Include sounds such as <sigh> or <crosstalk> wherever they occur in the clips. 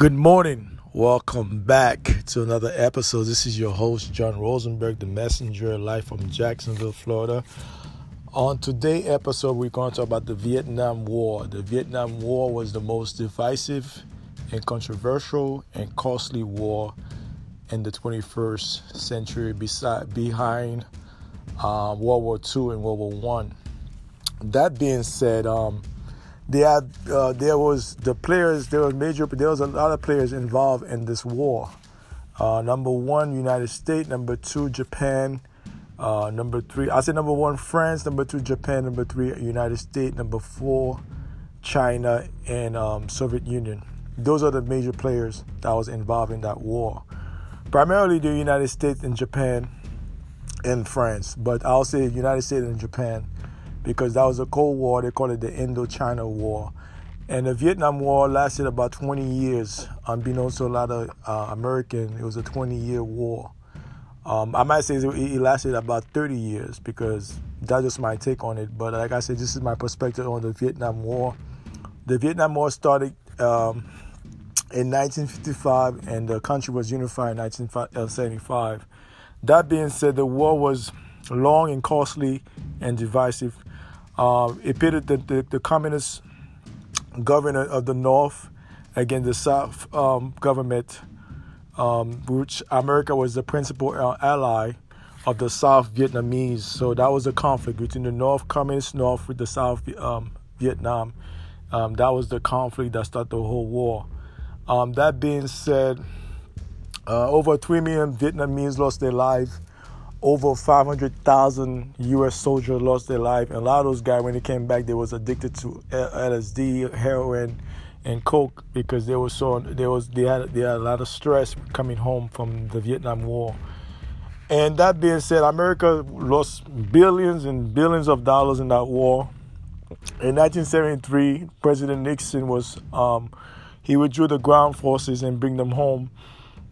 Good morning. Welcome back to another episode. This is your host, John Rosenberg, the messenger, live from Jacksonville, Florida. On today's episode, we're going to talk about the Vietnam War. The Vietnam War was the most divisive and controversial and costly war in the 21st century, beside, behind uh, World War II and World War One. That being said, um, they had uh, there was the players there was major there was a lot of players involved in this war. Uh, number one, United States. Number two, Japan. Uh, number three, I say number one, France. Number two, Japan. Number three, United States. Number four, China and um, Soviet Union. Those are the major players that was involved in that war. Primarily the United States and Japan and France, but I'll say United States and Japan because that was a Cold War. They call it the Indochina War. And the Vietnam War lasted about 20 years, unbeknownst to a lot of uh, American. It was a 20-year war. Um, I might say it lasted about 30 years because that's just my take on it. But like I said, this is my perspective on the Vietnam War. The Vietnam War started um, in 1955, and the country was unified in 1975. That being said, the war was long and costly and divisive. Uh, it pitted the, the, the, communist governor of the North against the South um, government, um, which America was the principal uh, ally of the South Vietnamese. So that was a conflict between the North Communist North with the South um, Vietnam. Um, that was the conflict that started the whole war. Um, that being said, uh, over 3 million Vietnamese lost their lives over 500,000 U.S. soldiers lost their life. And a lot of those guys, when they came back, they was addicted to LSD, heroin, and coke because they were so they was they had they had a lot of stress coming home from the Vietnam War. And that being said, America lost billions and billions of dollars in that war. In 1973, President Nixon was um, he withdrew the ground forces and bring them home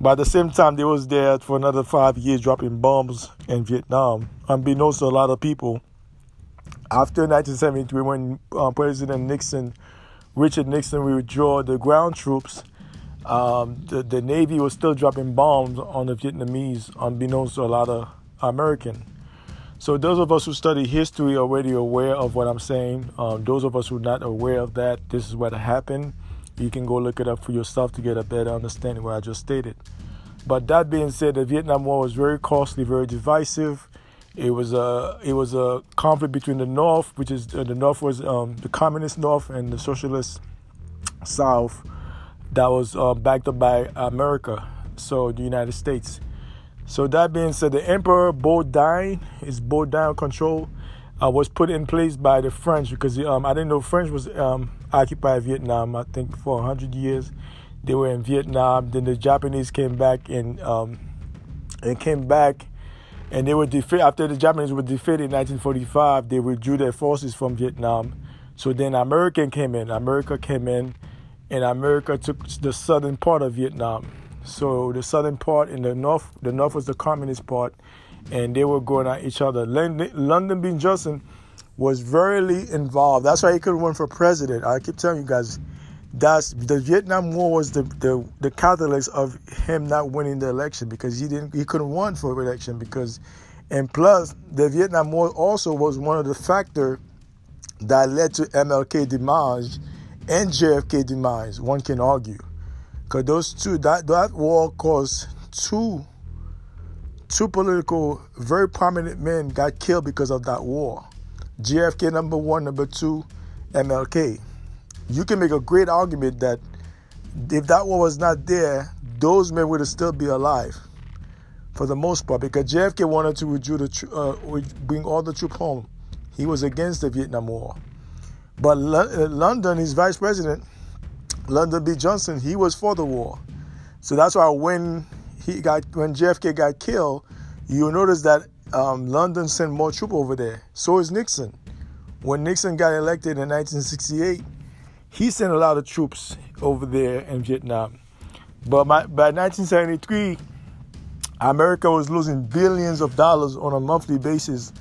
but at the same time, they was there for another five years dropping bombs in Vietnam, unbeknownst to a lot of people. After 1973, when uh, President Nixon, Richard Nixon, we withdrew the ground troops, um, the, the Navy was still dropping bombs on the Vietnamese, unbeknownst to a lot of American. So those of us who study history are already aware of what I'm saying. Um, those of us who are not aware of that, this is what happened. You can go look it up for yourself to get a better understanding what I just stated. But that being said, the Vietnam War was very costly, very divisive. It was a it was a conflict between the North, which is uh, the North was um, the communist North and the socialist South, that was uh, backed up by America, so the United States. So that being said, the Emperor Baudin, his Baudin control, uh, was put in place by the French because um, I didn't know French was um, occupied Vietnam. I think for hundred years they were in Vietnam. Then the Japanese came back and um, and came back, and they were defeated after the Japanese were defeated in 1945. They withdrew their forces from Vietnam. So then American came in. America came in, and America took the southern part of Vietnam. So the southern part and the north, the north was the communist part, and they were going at each other. London, Lyndon B. Johnson was very involved. That's why he couldn't run for president. I keep telling you guys, that's the Vietnam War was the, the, the catalyst of him not winning the election because he didn't he couldn't run for election because and plus the Vietnam War also was one of the factor that led to MLK demise and JFK demise. One can argue because those two that that war caused two two political very prominent men got killed because of that war. JFK number one, number two, MLK. You can make a great argument that if that one was not there, those men would still be alive for the most part because JFK wanted to the, uh, bring all the troops home. He was against the Vietnam War. But uh, London, his vice president, London B. Johnson, he was for the war. So that's why when he got when JFK got killed, you notice that um, London sent more troops over there. So is Nixon. When Nixon got elected in 1968, he sent a lot of troops over there in Vietnam. But by, by 1973, America was losing billions of dollars on a monthly basis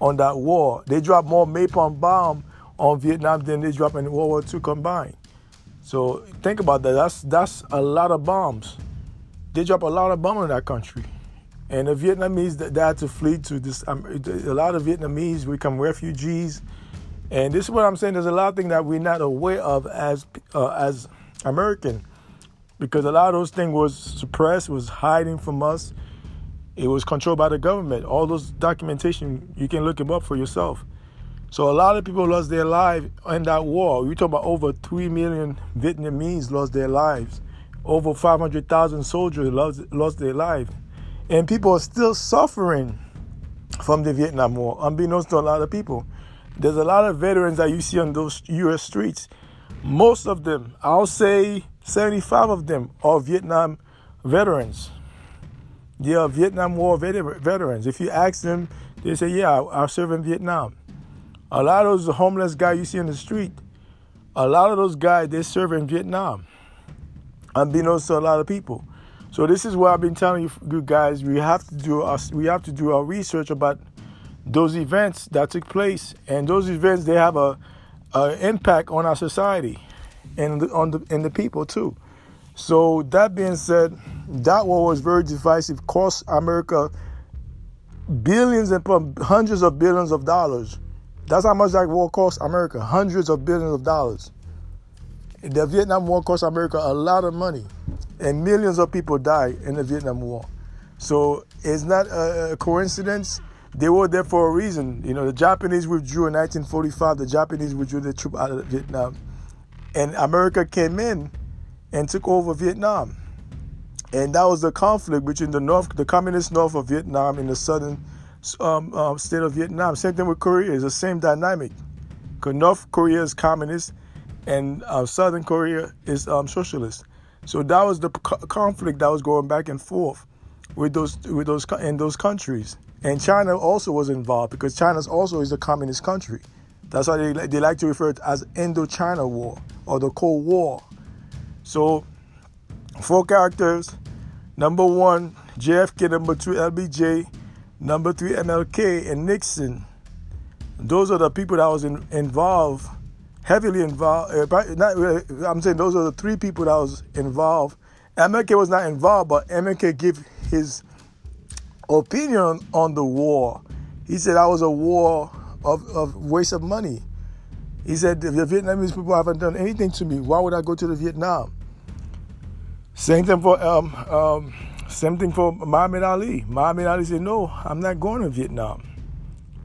on that war. They dropped more napalm bomb on Vietnam than they dropped in World War II combined. So think about that. That's that's a lot of bombs. They drop a lot of bombs in that country, and the Vietnamese that had to flee to this. Um, a lot of Vietnamese become refugees, and this is what I'm saying. There's a lot of things that we're not aware of as uh, as American, because a lot of those things was suppressed, was hiding from us. It was controlled by the government. All those documentation you can look them up for yourself. So a lot of people lost their lives in that war. We talk about over three million Vietnamese lost their lives. Over 500,000 soldiers lost, lost their lives. And people are still suffering from the Vietnam War, unbeknownst to a lot of people. There's a lot of veterans that you see on those U.S. streets. Most of them, I'll say 75 of them, are Vietnam veterans. They are Vietnam War veterans. If you ask them, they say, Yeah, I served in Vietnam. A lot of those homeless guys you see in the street, a lot of those guys they serve in Vietnam, unbeknownst to a lot of people. So this is what I've been telling you, guys. We have to do our, we have to do our research about those events that took place, and those events they have a, a impact on our society and on the and the people too. So that being said, that war was very divisive, cost America billions and hundreds of billions of dollars. That's how much that war cost America, hundreds of billions of dollars. The Vietnam War cost America a lot of money, and millions of people died in the Vietnam War. So it's not a coincidence. They were there for a reason. You know, the Japanese withdrew in 1945. The Japanese withdrew their troops out of Vietnam, and America came in and took over Vietnam. And that was the conflict between the North, the communist North of Vietnam, and the southern um, uh, state of Vietnam. Same thing with Korea. It's the same dynamic. North Korea is communist, and uh, Southern Korea is um, socialist. So that was the co- conflict that was going back and forth with those with those in those countries. And China also was involved because China also is a communist country. That's why they, they like to refer to it as Indochina War or the Cold War. So, four characters. Number one, JFK. Number two, LBJ. Number three, MLK and Nixon. Those are the people that was in, involved, heavily involved. Uh, really, I'm saying those are the three people that was involved. MLK was not involved, but MLK gave his opinion on the war. He said that was a war of, of waste of money. He said if the Vietnamese people haven't done anything to me. Why would I go to the Vietnam? Same thing for um, um, same thing for Muhammad Ali. Muhammad Ali said, No, I'm not going to Vietnam.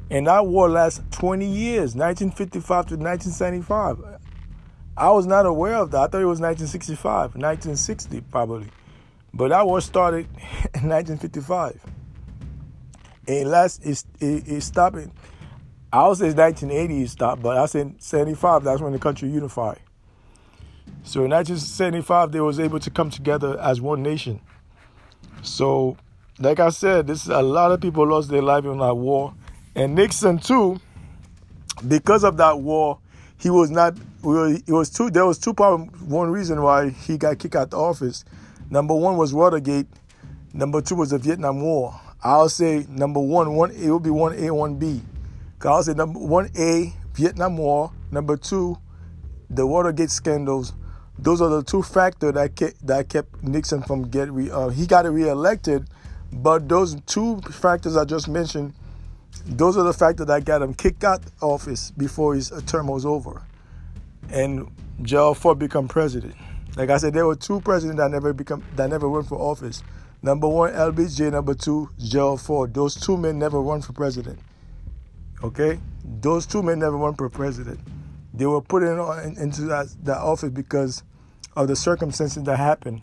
And that war lasted 20 years, 1955 to 1975. I was not aware of that. I thought it was 1965, 1960 probably. But that war started <laughs> in 1955. And last it, it, it stopped I would say 1980 it stopped, but I said 75, that's when the country unified. So in 1975, they was able to come together as one nation. So, like I said, this a lot of people lost their life in that war, and Nixon too. Because of that war, he was not. It was two. There was two problems. One reason why he got kicked out the office. Number one was Watergate. Number two was the Vietnam War. I'll say number one, one it will be one A, one B. B. I'll say number one A, Vietnam War. Number two, the Watergate scandals. Those are the two factors that kept, that kept Nixon from re, uh, he got reelected, but those two factors I just mentioned, those are the factors that got him kicked out of office before his uh, term was over, and Gerald Ford become president. Like I said, there were two presidents that never become that never went for office. Number one, LBJ. Number two, Gerald Ford. Those two men never run for president. Okay, those two men never run for president. They were put in, uh, into that, that office because of the circumstances that happened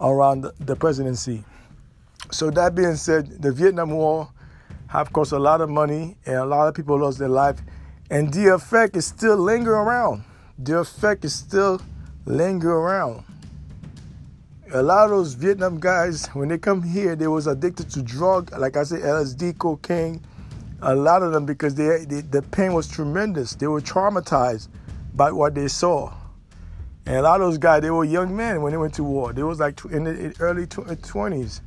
around the presidency. So that being said, the Vietnam War have cost a lot of money and a lot of people lost their life, and the effect is still lingering around. The effect is still lingering around. A lot of those Vietnam guys, when they come here, they was addicted to drug, like I said, LSD, cocaine. A lot of them because they, they the pain was tremendous. They were traumatized by what they saw. And a lot of those guys, they were young men when they went to war. They was like in the early 20s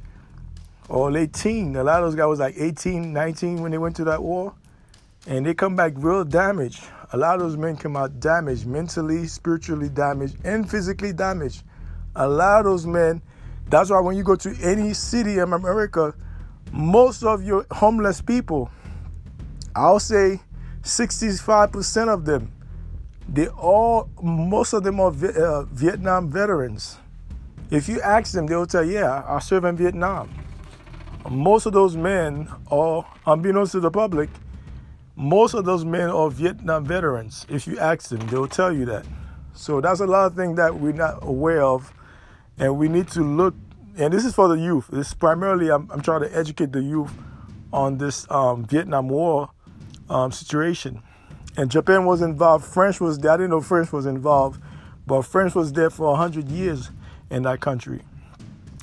late teen. A lot of those guys was like 18, 19 when they went to that war. And they come back real damaged. A lot of those men come out damaged, mentally, spiritually damaged, and physically damaged. A lot of those men, that's why when you go to any city in America, most of your homeless people, I'll say 65% of them, they all, most of them are uh, Vietnam veterans. If you ask them, they'll tell you, yeah, I served in Vietnam. Most of those men are, unbeknownst to the public, most of those men are Vietnam veterans. If you ask them, they'll tell you that. So that's a lot of things that we're not aware of, and we need to look. And this is for the youth. This primarily, I'm, I'm trying to educate the youth on this um, Vietnam War um, situation. And Japan was involved. French was there. I didn't know French was involved, but French was there for hundred years in that country.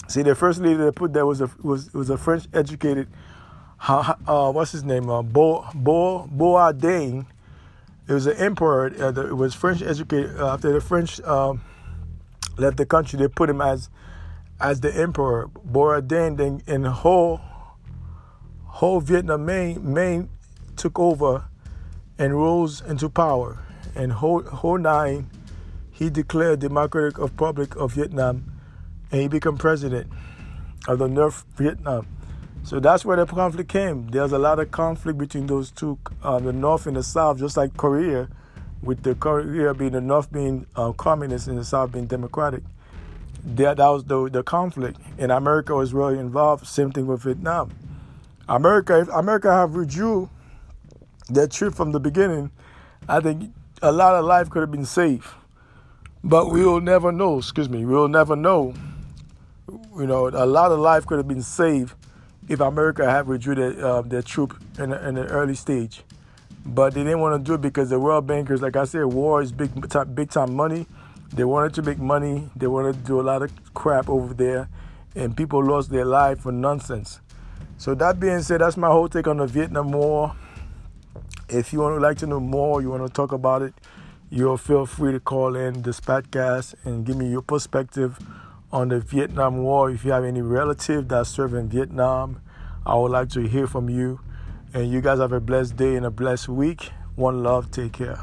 See, the first leader they put there was a was was a French educated. Uh, what's his name? Uh, Bo Bo Bourdain. It was an emperor. Uh, was French educated. Uh, after the French um, left the country, they put him as as the emperor. Bourdain. Then the whole whole Vietnam main main took over and rose into power. And Ho, Ho Nine, he declared Democratic Republic of Vietnam, and he became president of the North Vietnam. So that's where the conflict came. There's a lot of conflict between those two, uh, the North and the South, just like Korea, with the Korea being the North being uh, communist and the South being democratic. That, that was the, the conflict, and America was really involved. Same thing with Vietnam. America, if America have withdrew that trip from the beginning, I think a lot of life could have been saved. But we will never know, excuse me, we will never know. You know, a lot of life could have been saved if America had withdrew their, uh, their troop in, in the early stage. But they didn't want to do it because the world bankers, like I said, war is big time, big time money. They wanted to make money. They wanted to do a lot of crap over there, and people lost their life for nonsense. So that being said, that's my whole take on the Vietnam War. If you would like to know more, you want to talk about it, you'll feel free to call in this podcast and give me your perspective on the Vietnam War. If you have any relative that served in Vietnam, I would like to hear from you. And you guys have a blessed day and a blessed week. One love. Take care.